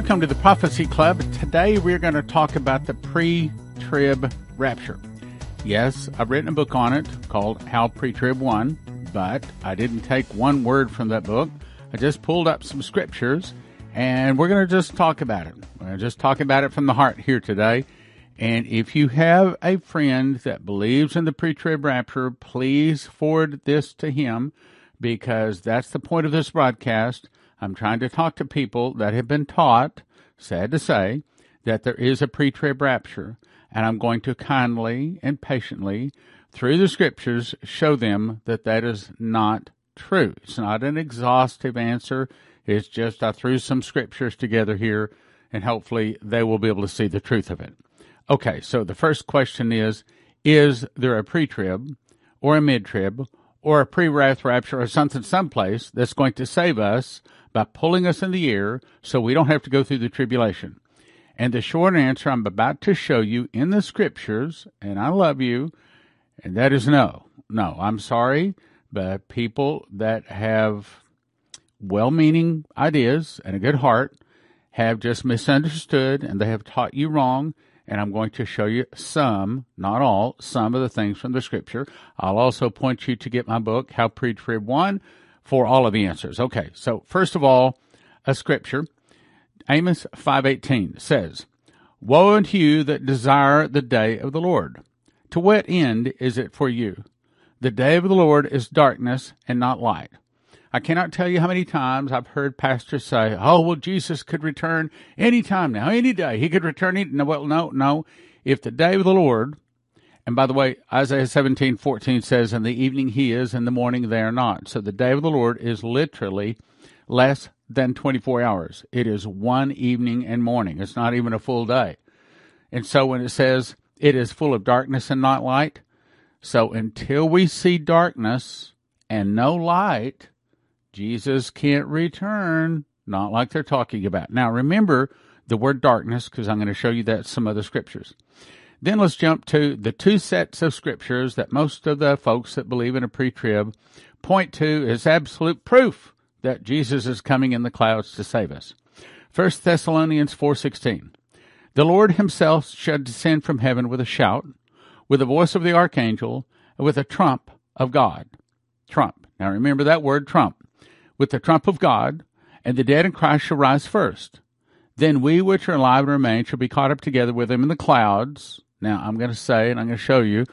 Welcome to the Prophecy Club. Today we're going to talk about the pre trib rapture. Yes, I've written a book on it called How Pre Trib Won, but I didn't take one word from that book. I just pulled up some scriptures and we're going to just talk about it. We're going to just talk about it from the heart here today. And if you have a friend that believes in the pre trib rapture, please forward this to him because that's the point of this broadcast. I'm trying to talk to people that have been taught, sad to say, that there is a pre trib rapture, and I'm going to kindly and patiently, through the scriptures, show them that that is not true. It's not an exhaustive answer. It's just I threw some scriptures together here, and hopefully they will be able to see the truth of it. Okay, so the first question is Is there a pre trib or a mid trib or a pre wrath rapture or something someplace that's going to save us by pulling us in the air so we don't have to go through the tribulation? And the short answer I'm about to show you in the scriptures, and I love you, and that is no. No, I'm sorry, but people that have well meaning ideas and a good heart have just misunderstood and they have taught you wrong and I'm going to show you some, not all, some of the things from the scripture. I'll also point you to get my book, How Pre-Trib Won, for all of the answers. Okay, so first of all, a scripture. Amos 5.18 says, Woe unto you that desire the day of the Lord. To what end is it for you? The day of the Lord is darkness and not light. I cannot tell you how many times I've heard pastors say, "Oh, well, Jesus could return any time now, any day. He could return." Any, no, well, no, no. If the day of the Lord, and by the way, Isaiah seventeen fourteen says, "In the evening he is, in the morning they are not." So the day of the Lord is literally less than twenty four hours. It is one evening and morning. It's not even a full day. And so when it says it is full of darkness and not light, so until we see darkness and no light, Jesus can't return, not like they're talking about. Now, remember the word darkness because I'm going to show you that some other scriptures. Then let's jump to the two sets of scriptures that most of the folks that believe in a pre-trib point to as absolute proof that Jesus is coming in the clouds to save us. 1 Thessalonians 4:16. The Lord himself shall descend from heaven with a shout, with the voice of the archangel, and with a trump of God. Trump. Now remember that word trump with the trump of God, and the dead in Christ shall rise first. Then we which are alive and remain shall be caught up together with them in the clouds. Now I'm going to say, and I'm going to show you,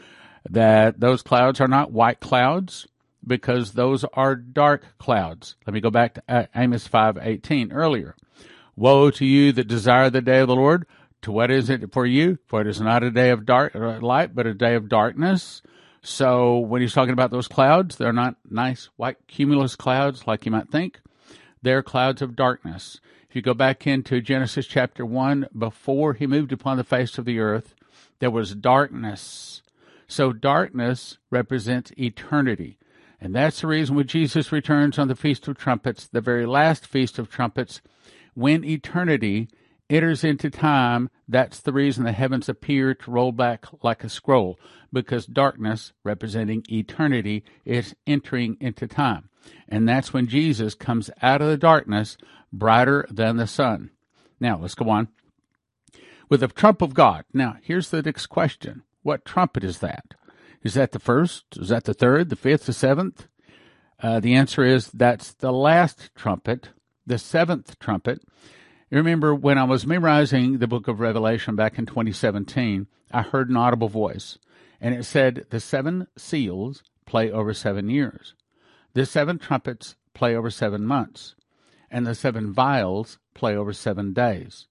that those clouds are not white clouds because those are dark clouds. Let me go back to Amos 5:18 earlier. Woe to you that desire the day of the Lord. To what is it for you? For it is not a day of dark uh, light, but a day of darkness. So when he's talking about those clouds, they're not nice white cumulus clouds like you might think. They're clouds of darkness. If you go back into Genesis chapter 1, before he moved upon the face of the earth, there was darkness. So darkness represents eternity. And that's the reason when Jesus returns on the Feast of Trumpets, the very last Feast of Trumpets, when eternity enters into time, that's the reason the heavens appear to roll back like a scroll, because darkness, representing eternity, is entering into time. And that's when Jesus comes out of the darkness brighter than the sun. Now, let's go on. With the trump of God. Now, here's the next question. What trumpet is that? Is that the first? Is that the third, the fifth, the seventh? Uh, the answer is that's the last trumpet, the seventh trumpet. You remember when I was memorizing the book of Revelation back in 2017, I heard an audible voice, and it said, The seven seals play over seven years, the seven trumpets play over seven months, and the seven vials play over seven days.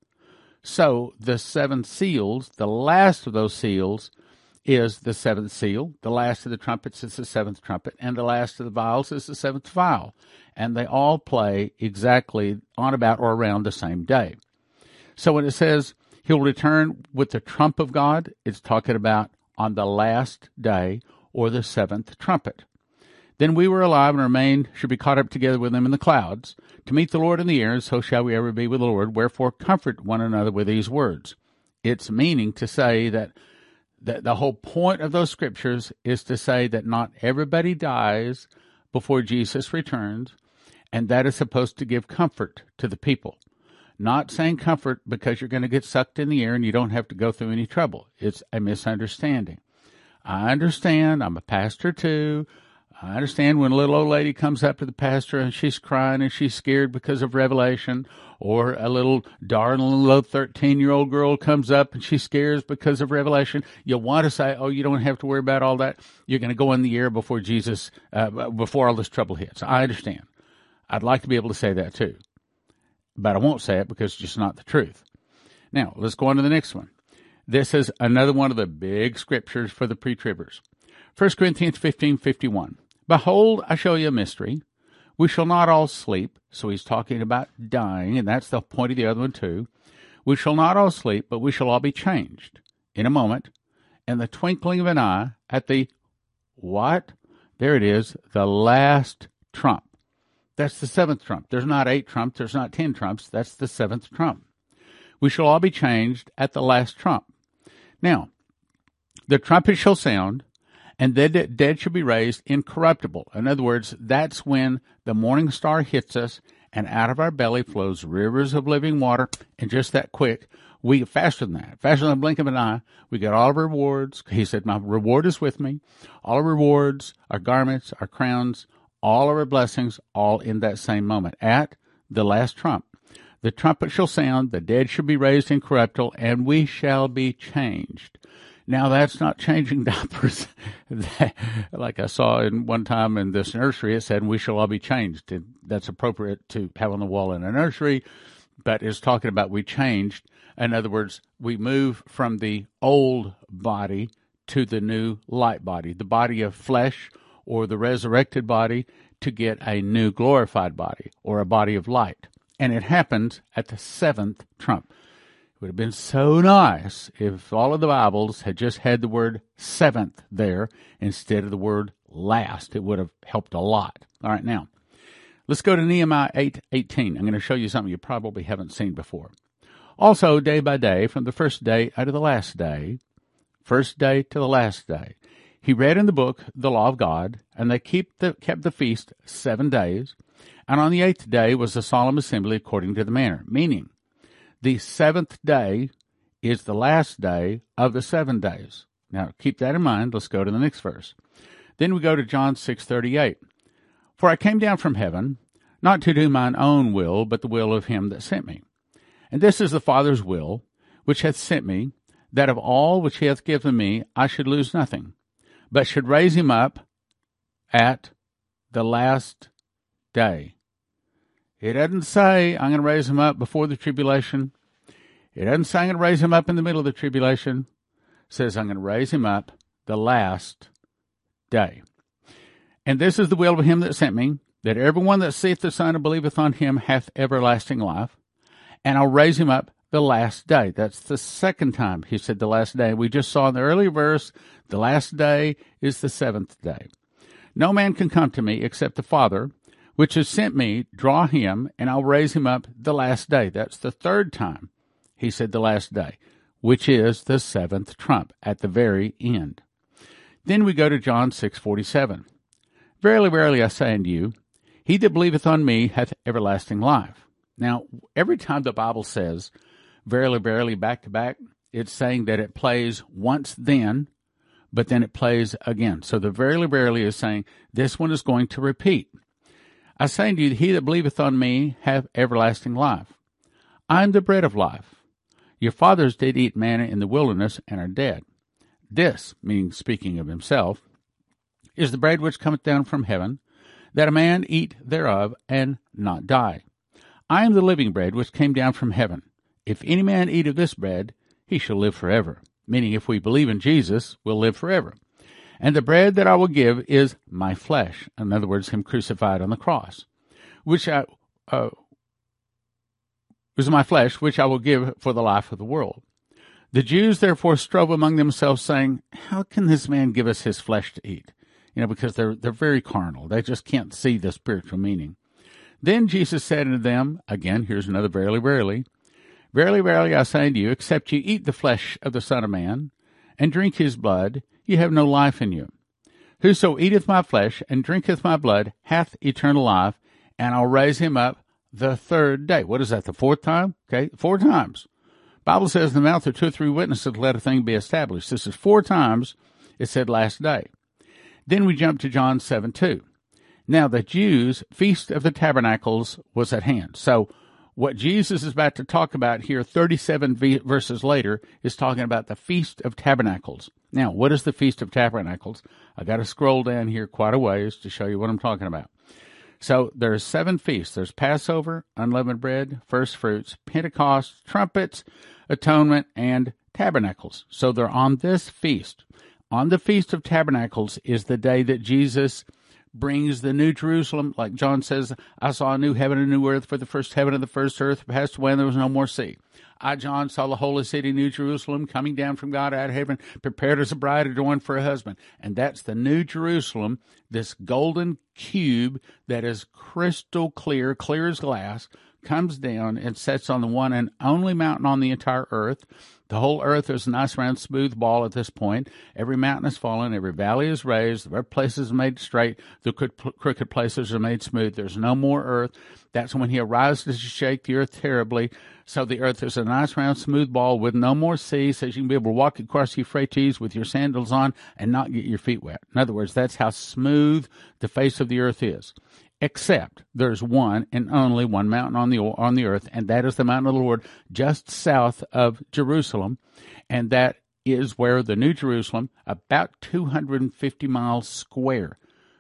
So the seven seals, the last of those seals, is the seventh seal. The last of the trumpets is the seventh trumpet, and the last of the vials is the seventh vial. And they all play exactly on about or around the same day. So when it says he'll return with the trump of God, it's talking about on the last day or the seventh trumpet. Then we were alive and remained should be caught up together with them in the clouds to meet the Lord in the air, so shall we ever be with the Lord. Wherefore comfort one another with these words. It's meaning to say that the, the whole point of those scriptures is to say that not everybody dies before Jesus returns, and that is supposed to give comfort to the people. Not saying comfort because you're going to get sucked in the air and you don't have to go through any trouble. It's a misunderstanding. I understand. I'm a pastor too. I understand when a little old lady comes up to the pastor and she's crying and she's scared because of revelation, or a little darling little 13 year old girl comes up and she scares because of revelation. You want to say, oh, you don't have to worry about all that. You're going to go in the air before Jesus, uh, before all this trouble hits. I understand. I'd like to be able to say that too, but I won't say it because it's just not the truth. Now, let's go on to the next one. This is another one of the big scriptures for the pre-tribbers. 1 Corinthians 15, 51. Behold, I show you a mystery. We shall not all sleep. So he's talking about dying, and that's the point of the other one too. We shall not all sleep, but we shall all be changed in a moment, in the twinkling of an eye, at the what? There it is, the last trump. That's the seventh trump. There's not eight trumps, there's not ten trumps, that's the seventh trump. We shall all be changed at the last trump. Now, the trumpet shall sound, and the dead shall be raised incorruptible. In other words, that's when the morning star hits us, and out of our belly flows rivers of living water, and just that quick, we faster than that, faster than the blink of an eye, we get all of our rewards. He said, My reward is with me. All our rewards, our garments, our crowns, all our blessings, all in that same moment at the last trump. The trumpet shall sound, the dead shall be raised incorruptible, and we shall be changed. Now that's not changing diapers. like I saw in one time in this nursery, it said, we shall all be changed. And that's appropriate to have on the wall in a nursery, but it's talking about we changed. In other words, we move from the old body to the new light body, the body of flesh or the resurrected body to get a new glorified body or a body of light. And it happens at the seventh trump. It would have been so nice if all of the Bibles had just had the word seventh there instead of the word last. It would have helped a lot. All right, now let's go to Nehemiah 8 18. I'm going to show you something you probably haven't seen before. Also, day by day, from the first day out of the last day, first day to the last day, he read in the book the law of God, and they keep the, kept the feast seven days. And on the eighth day was a solemn assembly according to the manner, meaning the seventh day is the last day of the seven days. Now keep that in mind. Let's go to the next verse. Then we go to John 6:38. For I came down from heaven not to do mine own will, but the will of him that sent me. And this is the Father's will, which hath sent me, that of all which he hath given me I should lose nothing, but should raise him up at the last day. It doesn't say I'm going to raise him up before the tribulation. It doesn't say I'm going to raise him up in the middle of the tribulation. It says I'm going to raise him up the last day. And this is the will of him that sent me, that everyone that seeth the Son and believeth on him hath everlasting life. And I'll raise him up the last day. That's the second time he said the last day. We just saw in the earlier verse, the last day is the seventh day. No man can come to me except the Father, which has sent me, draw him, and I'll raise him up the last day. That's the third time he said the last day, which is the seventh trump at the very end. Then we go to John 6:47. Verily, verily, I say unto you, he that believeth on me hath everlasting life. Now, every time the Bible says, verily, verily, back to back, it's saying that it plays once then, but then it plays again. So the verily, verily is saying this one is going to repeat. I say unto you, he that believeth on me hath everlasting life. I am the bread of life. Your fathers did eat manna in the wilderness and are dead. This, meaning speaking of himself, is the bread which cometh down from heaven, that a man eat thereof and not die. I am the living bread which came down from heaven. If any man eat of this bread, he shall live forever. Meaning, if we believe in Jesus, we'll live forever. And the bread that I will give is my flesh. In other words, him crucified on the cross, which I, uh, is my flesh, which I will give for the life of the world. The Jews therefore strove among themselves, saying, How can this man give us his flesh to eat? You know, because they're, they're very carnal. They just can't see the spiritual meaning. Then Jesus said unto them, again, here's another verily, verily, Verily, verily, I say unto you, except ye eat the flesh of the Son of Man, and drink his blood, ye have no life in you. Whoso eateth my flesh and drinketh my blood hath eternal life, and I'll raise him up the third day. What is that? The fourth time? Okay, four times. Bible says in the mouth of two or three witnesses let a thing be established. This is four times it said last day. Then we jump to John 7 2. Now the Jews' feast of the tabernacles was at hand. So what Jesus is about to talk about here, 37 verses later, is talking about the Feast of Tabernacles. Now, what is the Feast of Tabernacles? I got to scroll down here quite a ways to show you what I'm talking about. So there's seven feasts. There's Passover, unleavened bread, first fruits, Pentecost, trumpets, atonement, and tabernacles. So they're on this feast. On the Feast of Tabernacles is the day that Jesus brings the new Jerusalem. Like John says, I saw a new heaven and a new earth, for the first heaven and the first earth passed away, and there was no more sea. I, John, saw the holy city, New Jerusalem, coming down from God out of heaven, prepared as a bride adorned for a husband. And that's the New Jerusalem, this golden cube that is crystal clear, clear as glass, comes down and sets on the one and only mountain on the entire earth. The whole earth is a nice round smooth ball at this point. Every mountain has fallen, every valley is raised, the red places are made straight, the crooked places are made smooth. There's no more earth. That's when he arises to shake the earth terribly. So the earth is a nice round smooth ball with no more sea, so you can be able to walk across the Euphrates with your sandals on and not get your feet wet. In other words, that's how smooth the face of the earth is except there's one and only one mountain on the on the earth, and that is the mountain of the Lord, just south of Jerusalem, and that is where the New Jerusalem, about 250 miles square.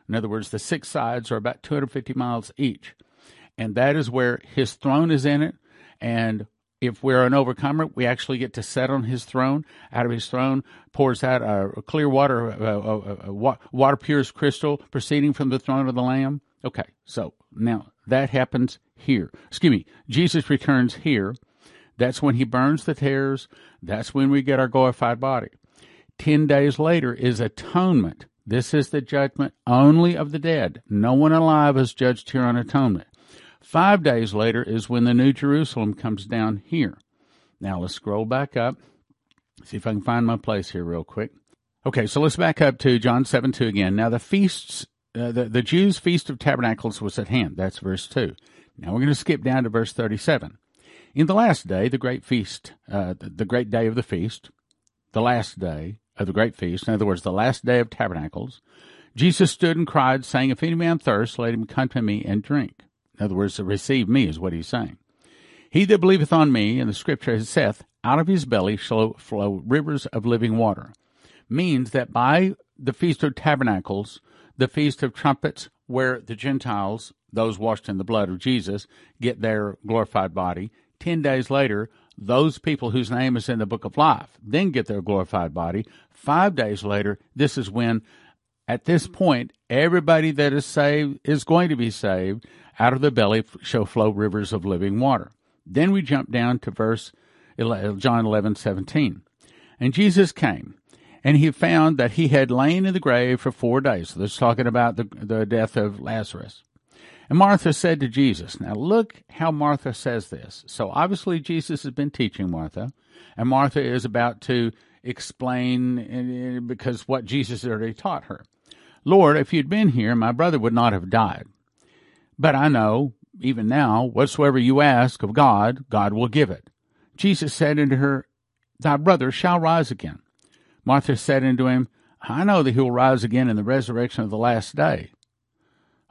In other words, the six sides are about 250 miles each, and that is where His throne is in it, and if we're an overcomer, we actually get to sit on his throne. Out of his throne pours out a clear water, a, a, a water pure as crystal, proceeding from the throne of the Lamb. Okay, so now that happens here. Excuse me, Jesus returns here. That's when he burns the tares. That's when we get our glorified body. Ten days later is atonement. This is the judgment only of the dead. No one alive is judged here on atonement. Five days later is when the New Jerusalem comes down here. Now let's scroll back up. See if I can find my place here real quick. Okay, so let's back up to John 7 2 again. Now the feasts uh, the, the Jews' Feast of Tabernacles was at hand. That's verse 2. Now we're going to skip down to verse 37. In the last day, the great feast, uh, the, the great day of the feast, the last day of the great feast, in other words, the last day of tabernacles, Jesus stood and cried, saying, If any man thirst, let him come to me and drink. In other words, receive me is what he's saying. He that believeth on me, and the scripture saith, out of his belly shall flow rivers of living water. Means that by the Feast of Tabernacles, the Feast of Trumpets, where the Gentiles, those washed in the blood of Jesus, get their glorified body. Ten days later, those people whose name is in the book of life then get their glorified body. Five days later, this is when, at this point, everybody that is saved is going to be saved. Out of the belly shall flow rivers of living water. Then we jump down to verse John 11, 17. And Jesus came and he found that he had lain in the grave for four days. So this is talking about the, the death of Lazarus. And Martha said to Jesus, now look how Martha says this. So obviously Jesus has been teaching Martha, and Martha is about to explain because what Jesus already taught her. Lord, if you'd been here, my brother would not have died. But I know, even now, whatsoever you ask of God, God will give it. Jesus said unto her, Thy brother shall rise again. Martha said unto him, I know that he will rise again in the resurrection of the last day.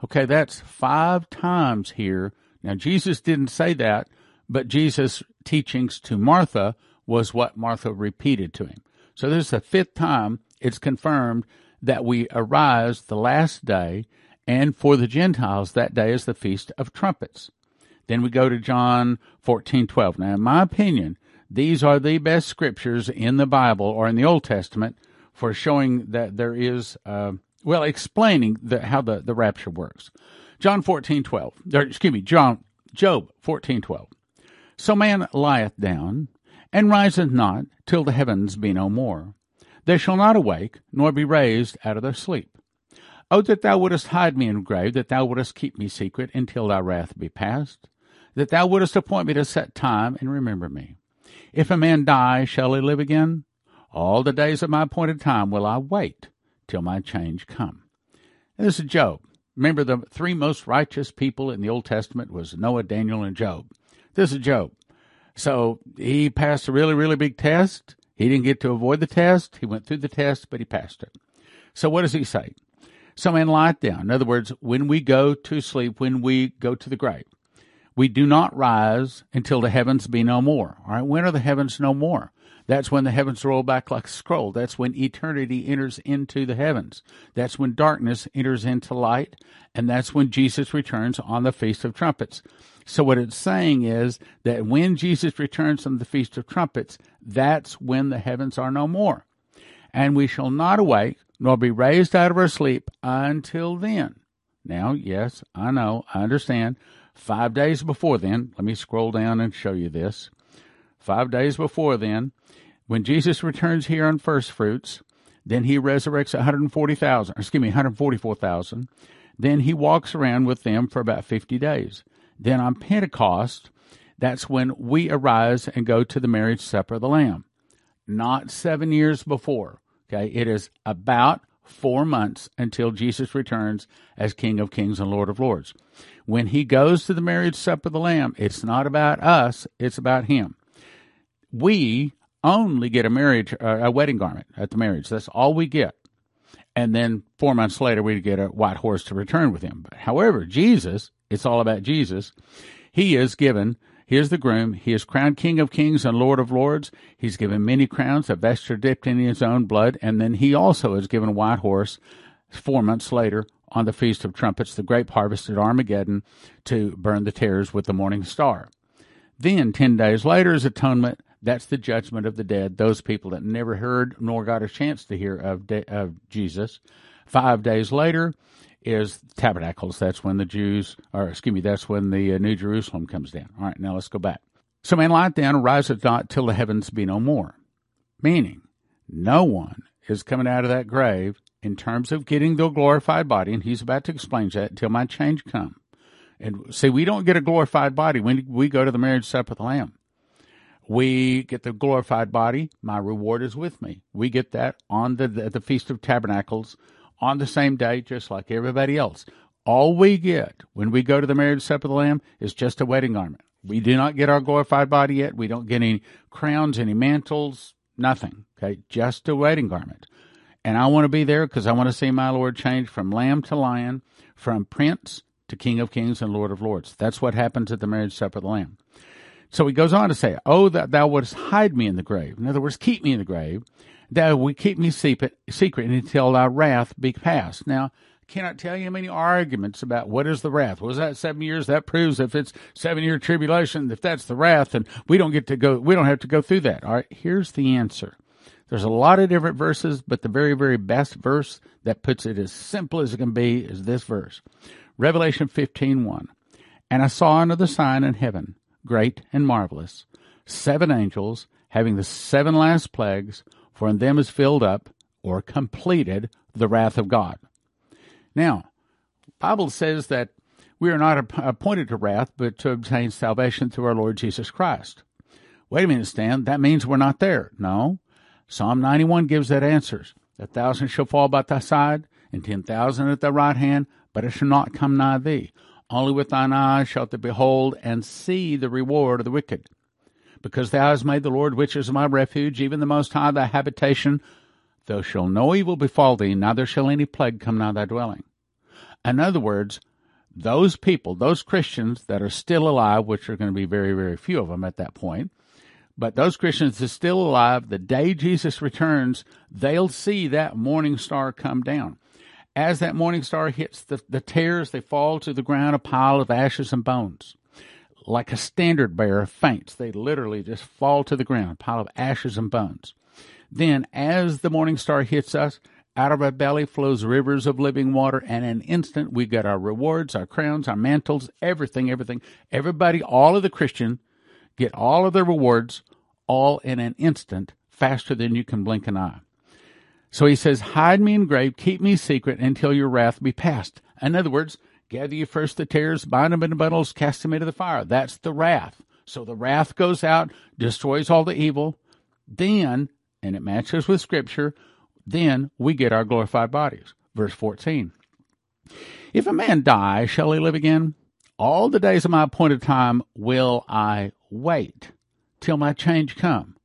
Okay, that's five times here. Now, Jesus didn't say that, but Jesus' teachings to Martha was what Martha repeated to him. So this is the fifth time it's confirmed that we arise the last day, and for the Gentiles, that day is the Feast of Trumpets. Then we go to John fourteen twelve. Now, in my opinion, these are the best scriptures in the Bible or in the Old Testament for showing that there is, uh, well, explaining the, how the, the rapture works. John fourteen twelve. Or, excuse me, John, Job fourteen twelve. So man lieth down, and riseth not till the heavens be no more. They shall not awake, nor be raised out of their sleep. Oh, that thou wouldest hide me in the grave, that thou wouldest keep me secret until thy wrath be past, that thou wouldest appoint me to set time and remember me. If a man die, shall he live again? All the days of my appointed time will I wait till my change come. And this is Job. Remember, the three most righteous people in the Old Testament was Noah, Daniel, and Job. This is Job. So he passed a really, really big test. He didn't get to avoid the test. He went through the test, but he passed it. So what does he say? So man, lie down. In other words, when we go to sleep, when we go to the grave, we do not rise until the heavens be no more. All right. When are the heavens no more? That's when the heavens roll back like a scroll. That's when eternity enters into the heavens. That's when darkness enters into light. And that's when Jesus returns on the Feast of Trumpets. So what it's saying is that when Jesus returns on the Feast of Trumpets, that's when the heavens are no more. And we shall not awake, nor be raised out of our sleep until then. Now, yes, I know, I understand. Five days before then, let me scroll down and show you this. Five days before then, when Jesus returns here on first fruits, then he resurrects 140,000, excuse me, 144,000. Then he walks around with them for about 50 days. Then on Pentecost, that's when we arise and go to the marriage supper of the Lamb. Not seven years before. Okay. It is about four months until Jesus returns as King of Kings and Lord of Lords. When he goes to the marriage supper of the Lamb, it's not about us, it's about him. We only get a marriage, uh, a wedding garment at the marriage. That's all we get. And then four months later, we get a white horse to return with him. But however, Jesus, it's all about Jesus. He is given, here's the groom, he is crowned King of Kings and Lord of Lords. He's given many crowns, a vesture dipped in his own blood. And then he also is given a white horse four months later on the Feast of Trumpets, the grape harvest at Armageddon, to burn the tares with the morning star. Then, ten days later, is atonement. That's the judgment of the dead, those people that never heard nor got a chance to hear of, de- of Jesus. Five days later is tabernacles. That's when the Jews, or excuse me, that's when the uh, New Jerusalem comes down. All right, now let's go back. So man light down, ariseth not till the heavens be no more. Meaning, no one is coming out of that grave in terms of getting the glorified body, and he's about to explain that until my change come. And see, we don't get a glorified body when we go to the marriage supper of the Lamb. We get the glorified body. My reward is with me. We get that on the, the, the Feast of Tabernacles on the same day, just like everybody else. All we get when we go to the marriage supper of the Lamb is just a wedding garment. We do not get our glorified body yet. We don't get any crowns, any mantles, nothing. Okay, just a wedding garment. And I want to be there because I want to see my Lord change from lamb to lion, from prince to King of Kings and Lord of Lords. That's what happens at the marriage supper of the Lamb. So he goes on to say, Oh, that thou wouldst hide me in the grave. In other words, keep me in the grave. Thou would keep me secret, secret until thy wrath be past. Now, I cannot tell you many arguments about what is the wrath. Was that seven years? That proves if it's seven year tribulation, if that's the wrath, and we don't get to go, we don't have to go through that. All right. Here's the answer. There's a lot of different verses, but the very, very best verse that puts it as simple as it can be is this verse. Revelation 15:1. And I saw another sign in heaven, great and marvelous, seven angels having the seven last plagues, for in them is filled up or completed the wrath of God. Now, Bible says that we are not appointed to wrath, but to obtain salvation through our Lord Jesus Christ. Wait a minute, Stan. That means we're not there. No. Psalm 91 gives that answers. A thousand shall fall by thy side, and ten thousand at thy right hand, but it shall not come nigh thee. Only with thine eyes shalt thou behold and see the reward of the wicked. Because thou hast made the Lord, which is my refuge, even the Most High, thy habitation, there shall no evil befall thee, neither shall any plague come nigh thy dwelling. In other words, those people, those Christians that are still alive, which are going to be very, very few of them at that point, but those Christians that are still alive, the day Jesus returns, they'll see that morning star come down as that morning star hits the, the tares, they fall to the ground, a pile of ashes and bones. Like a standard bearer faints, they literally just fall to the ground, a pile of ashes and bones. Then, as the morning star hits us, out of our belly flows rivers of living water, and in an instant we get our rewards, our crowns, our mantles, everything, everything. Everybody, all of the Christian, get all of their rewards, all in an instant, faster than you can blink an eye. So he says, Hide me in grave, keep me secret until your wrath be past. In other words, gather you first the tares, bind them in bundles, cast them into the fire. That's the wrath. So the wrath goes out, destroys all the evil. Then, and it matches with Scripture, then we get our glorified bodies. Verse 14. If a man die, shall he live again? All the days of my appointed time will I wait till my change come.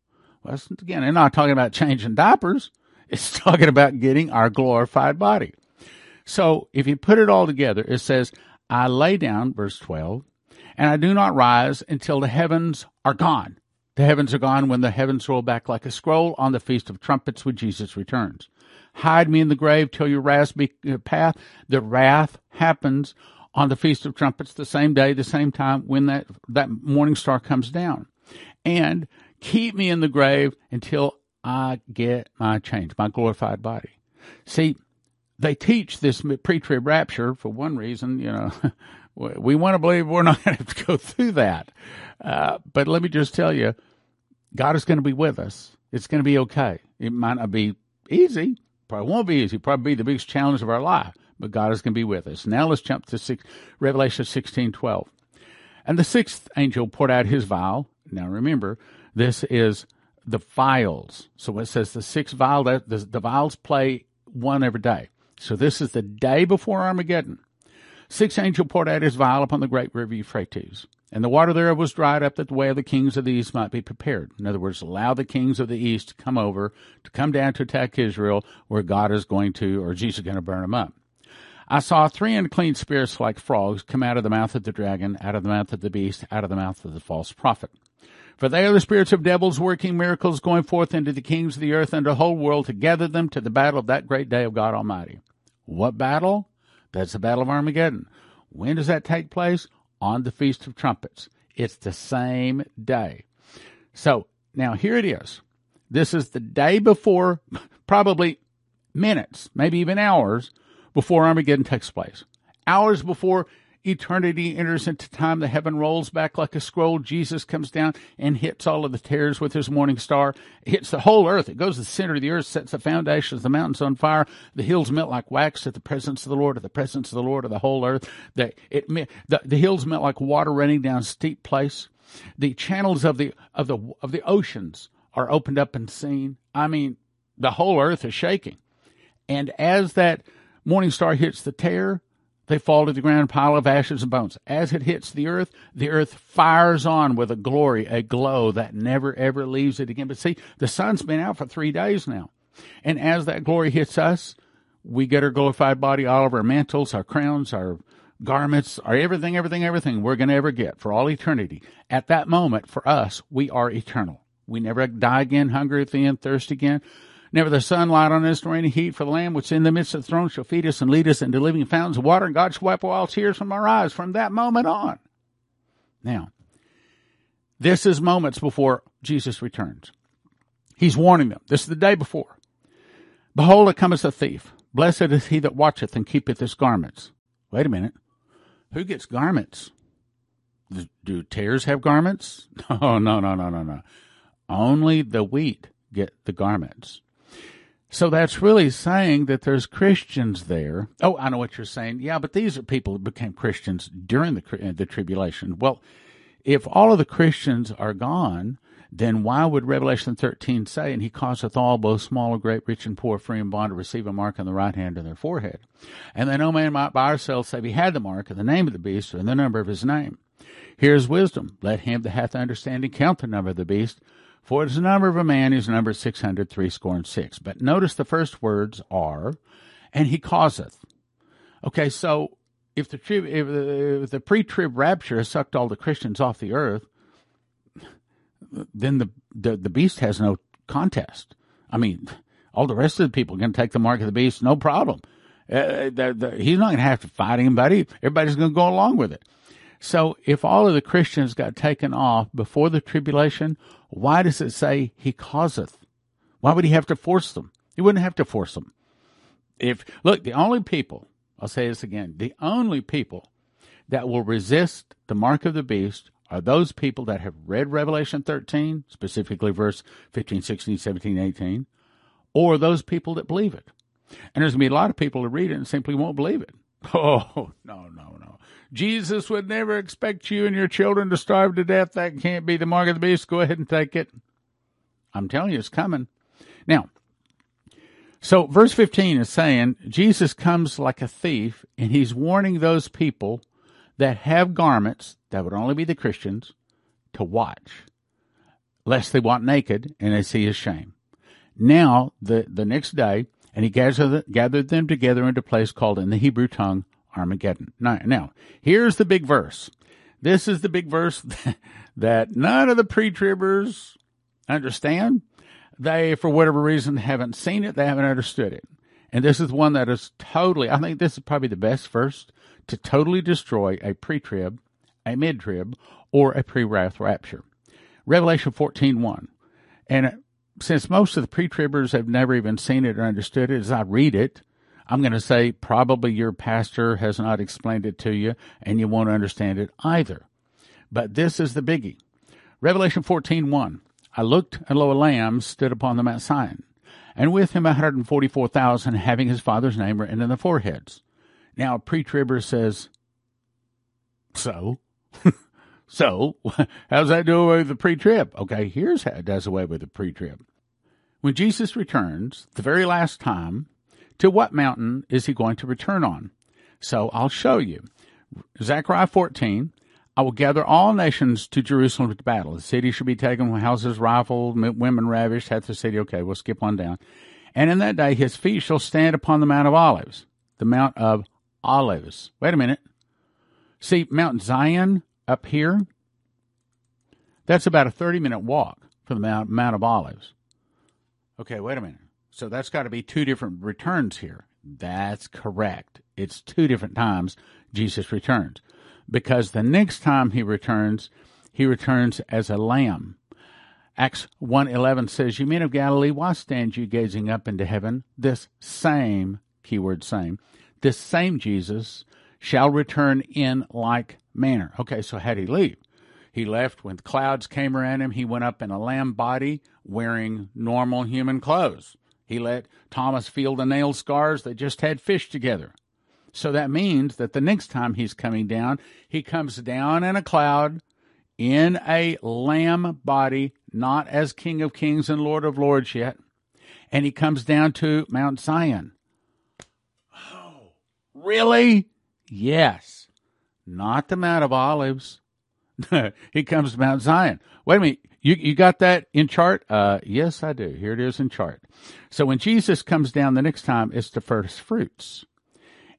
Well, again, they're not talking about changing diapers. It's talking about getting our glorified body. So if you put it all together, it says, I lay down, verse 12, and I do not rise until the heavens are gone. The heavens are gone when the heavens roll back like a scroll on the Feast of Trumpets when Jesus returns. Hide me in the grave till your wrath be uh, path. The wrath happens on the Feast of Trumpets the same day, the same time when that, that morning star comes down. And keep me in the grave until I get my change, my glorified body. See, they teach this pre-trib rapture for one reason, you know, we want to believe we're not going to have to go through that. Uh, but let me just tell you, God is going to be with us. It's going to be okay. It might not be easy. Probably won't be easy. Probably be the biggest challenge of our life. But God is going to be with us. Now let's jump to six, Revelation sixteen twelve. And the sixth angel poured out his vial. Now remember, this is the vials. So it says the six vial, the, the vials play one every day. So this is the day before Armageddon. Six angel poured out his vial upon the great river Euphrates, and the water thereof was dried up that the way of the kings of the east might be prepared. In other words, allow the kings of the east to come over, to come down to attack Israel, where God is going to, or Jesus is going to burn them up. I saw three unclean spirits like frogs come out of the mouth of the dragon, out of the mouth of the beast, out of the mouth of the false prophet. For they are the spirits of devils working miracles, going forth into the kings of the earth and the whole world to gather them to the battle of that great day of God Almighty. What battle? That's the Battle of Armageddon. When does that take place? On the Feast of Trumpets. It's the same day. So now here it is. This is the day before, probably minutes, maybe even hours before Armageddon takes place. Hours before Eternity enters into time. The heaven rolls back like a scroll. Jesus comes down and hits all of the terrors with his morning star. It hits the whole earth. It goes to the center of the earth, sets the foundations, of the mountains on fire. The hills melt like wax at the presence of the Lord, at the presence of the Lord of the whole earth. The, it, the, the hills melt like water running down a steep place. The channels of the, of the, of the oceans are opened up and seen. I mean, the whole earth is shaking. And as that morning star hits the tear, they fall to the ground, pile of ashes and bones. As it hits the earth, the earth fires on with a glory, a glow that never ever leaves it again. But see, the sun's been out for three days now. And as that glory hits us, we get our glorified body, all of our mantles, our crowns, our garments, our everything, everything, everything we're going to ever get for all eternity. At that moment, for us, we are eternal. We never die again, hungry again, thirst again. Never the sunlight on us nor any heat, for the Lamb which in the midst of the throne shall feed us and lead us into living fountains of water, and God shall wipe all tears from our eyes from that moment on. Now, this is moments before Jesus returns. He's warning them. This is the day before. Behold, it cometh a thief. Blessed is he that watcheth and keepeth his garments. Wait a minute. Who gets garments? Do tares have garments? No, no, no, no, no, no. Only the wheat get the garments. So that's really saying that there's Christians there. Oh, I know what you're saying. Yeah, but these are people who became Christians during the the tribulation. Well, if all of the Christians are gone, then why would Revelation 13 say, and he causeth all, both small and great, rich and poor, free and bond, to receive a mark on the right hand and their forehead? And that no man might buy or save he had the mark and the name of the beast and the number of his name. Here's wisdom. Let him that hath understanding count the number of the beast, for it is the number of a man is number six hundred and six. But notice the first words are, and he causeth. Okay, so if the if the, if the pre-trib rapture has sucked all the Christians off the earth, then the, the the beast has no contest. I mean, all the rest of the people to take the mark of the beast, no problem. Uh, the, the, he's not going to have to fight anybody. Everybody's going to go along with it. So if all of the Christians got taken off before the tribulation, why does it say he causeth? Why would he have to force them? He wouldn't have to force them. If look, the only people, I'll say this again, the only people that will resist the mark of the beast are those people that have read Revelation 13, specifically verse 15, 16, 17, 18, or those people that believe it. And there's going to be a lot of people that read it and simply won't believe it. Oh, no, no, no. Jesus would never expect you and your children to starve to death. That can't be the mark of the beast. Go ahead and take it. I'm telling you, it's coming. Now, So verse 15 is saying Jesus comes like a thief and he's warning those people that have garments that would only be the Christians to watch lest they walk naked and they see his shame. Now, the, the next day, and he gathered, gathered them together into a place called in the Hebrew tongue Armageddon. Now, now, here's the big verse. This is the big verse that none of the pre-tribbers understand. They, for whatever reason, haven't seen it. They haven't understood it. And this is one that is totally, I think this is probably the best verse to totally destroy a pre-trib, a mid-trib, or a pre-wrath rapture. Revelation 14.1. And since most of the pre-tribbers have never even seen it or understood it, as I read it, I'm going to say probably your pastor has not explained it to you and you won't understand it either. But this is the biggie. Revelation 14:1. I looked and lo a lamb stood upon the Mount Zion, and with him 144,000 having his father's name written in the foreheads. Now pre-tribber says, so? so, how's that do away with the pre-trib? Okay, here's how it does away with the pre-trib. When Jesus returns, the very last time, to what mountain is he going to return on? So I'll show you. Zechariah 14, I will gather all nations to Jerusalem to battle. The city shall be taken, houses rifled, women ravished, hath the city. Okay, we'll skip on down. And in that day his feet shall stand upon the Mount of Olives, the Mount of Olives. Wait a minute. See, Mount Zion up here, that's about a 30 minute walk from the Mount of Olives. Okay, wait a minute. So that's got to be two different returns here. That's correct. It's two different times Jesus returns. Because the next time he returns, he returns as a lamb. Acts 1:11 says, "You men of Galilee, why stand you gazing up into heaven? This same keyword same, this same Jesus shall return in like manner." Okay, so how did he leave? He left when clouds came around him. He went up in a lamb body wearing normal human clothes. He let Thomas feel the nail scars that just had fish together. So that means that the next time he's coming down, he comes down in a cloud in a lamb body, not as King of Kings and Lord of Lords yet. And he comes down to Mount Zion. Oh, really? Yes. Not the Mount of Olives. he comes to Mount Zion. Wait a minute. You you got that in chart? Uh, yes, I do. Here it is in chart. So when Jesus comes down the next time, it's the first fruits,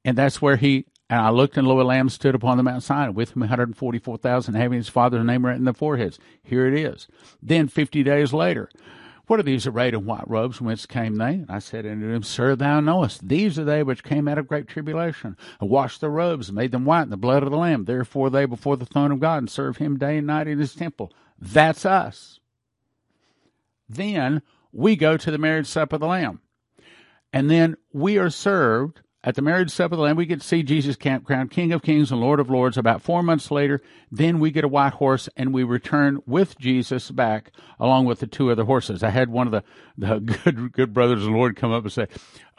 and that's where he. And I looked, and lo, a lamb stood upon the Mount Sinai with him, 144,000, having his father's name written in the foreheads. Here it is. Then 50 days later, what are these arrayed in white robes? Whence came they? And I said unto him, Sir, thou knowest. These are they which came out of great tribulation, and washed their robes, and made them white in the blood of the Lamb. Therefore they before the throne of God, and serve him day and night in his temple. That's us. Then we go to the marriage supper of the Lamb. And then we are served at the marriage supper of the Lamb. We get to see Jesus crowned King of Kings and Lord of Lords. About four months later, then we get a white horse and we return with Jesus back along with the two other horses. I had one of the, the good, good brothers of the Lord come up and say,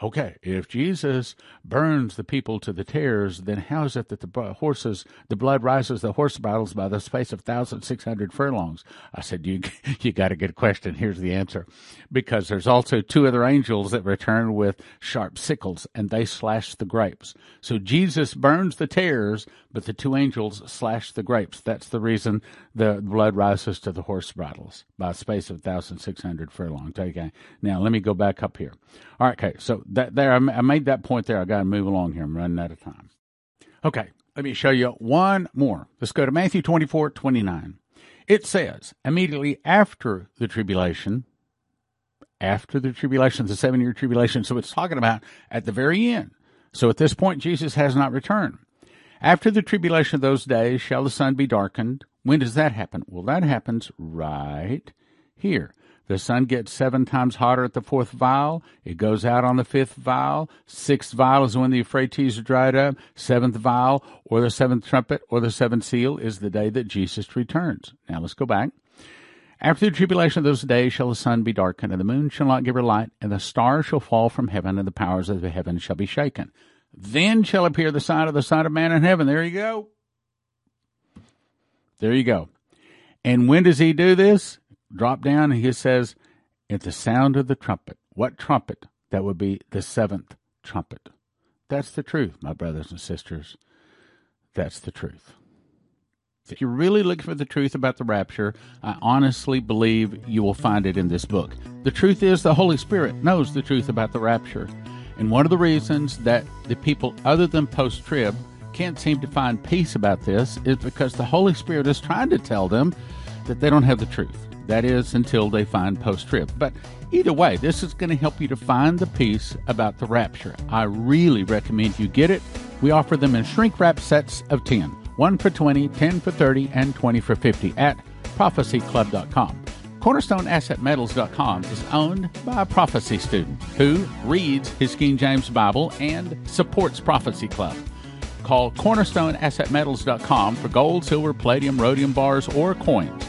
okay, if Jesus burns the people to the tears, then how is it that the horses, the blood rises the horse by the space of 1,600 furlongs? I said, you, you got a good question. Here's the answer. Because there's also two other angels that return with sharp sickles and they slash the grapes. So Jesus burns the tares, but the two angels slash the grapes. That's the reason the blood rises to the horse by a space of 1,600 furlongs. Okay. Now let me go back up here. All right. Okay. So that there, I made that point there. I got to move along here. I'm running out of time. Okay. Let me show you one more. Let's go to Matthew 24, 29. It says, immediately after the tribulation, after the tribulation, the seven year tribulation. So it's talking about at the very end. So at this point, Jesus has not returned. After the tribulation of those days shall the sun be darkened. When does that happen? Well, that happens right here. The sun gets seven times hotter at the fourth vial. It goes out on the fifth vial. Sixth vial is when the Euphrates are dried up. Seventh vial, or the seventh trumpet, or the seventh seal, is the day that Jesus returns. Now let's go back. After the tribulation of those days shall the sun be darkened, and the moon shall not give her light, and the stars shall fall from heaven, and the powers of the heaven shall be shaken. Then shall appear the sign of the Son of Man in heaven. There you go. There you go. And when does he do this? Drop down, he says, at the sound of the trumpet. What trumpet? That would be the seventh trumpet. That's the truth, my brothers and sisters. That's the truth. If you're really looking for the truth about the rapture, I honestly believe you will find it in this book. The truth is, the Holy Spirit knows the truth about the rapture. And one of the reasons that the people other than post trib can't seem to find peace about this is because the Holy Spirit is trying to tell them that they don't have the truth. That is, until they find post trib. But either way, this is going to help you to find the piece about the rapture. I really recommend you get it. We offer them in shrink wrap sets of 10 1 for 20, 10 for 30, and 20 for 50 at prophecyclub.com. CornerstoneAssetMetals.com is owned by a prophecy student who reads his King James Bible and supports Prophecy Club. Call CornerstoneAssetMetals.com for gold, silver, palladium, rhodium bars, or coins.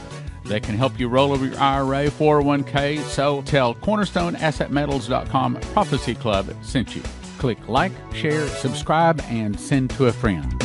They can help you roll over your IRA, 401k, so tell CornerstoneAssetMetals.com Prophecy Club sent you. Click like, share, subscribe, and send to a friend.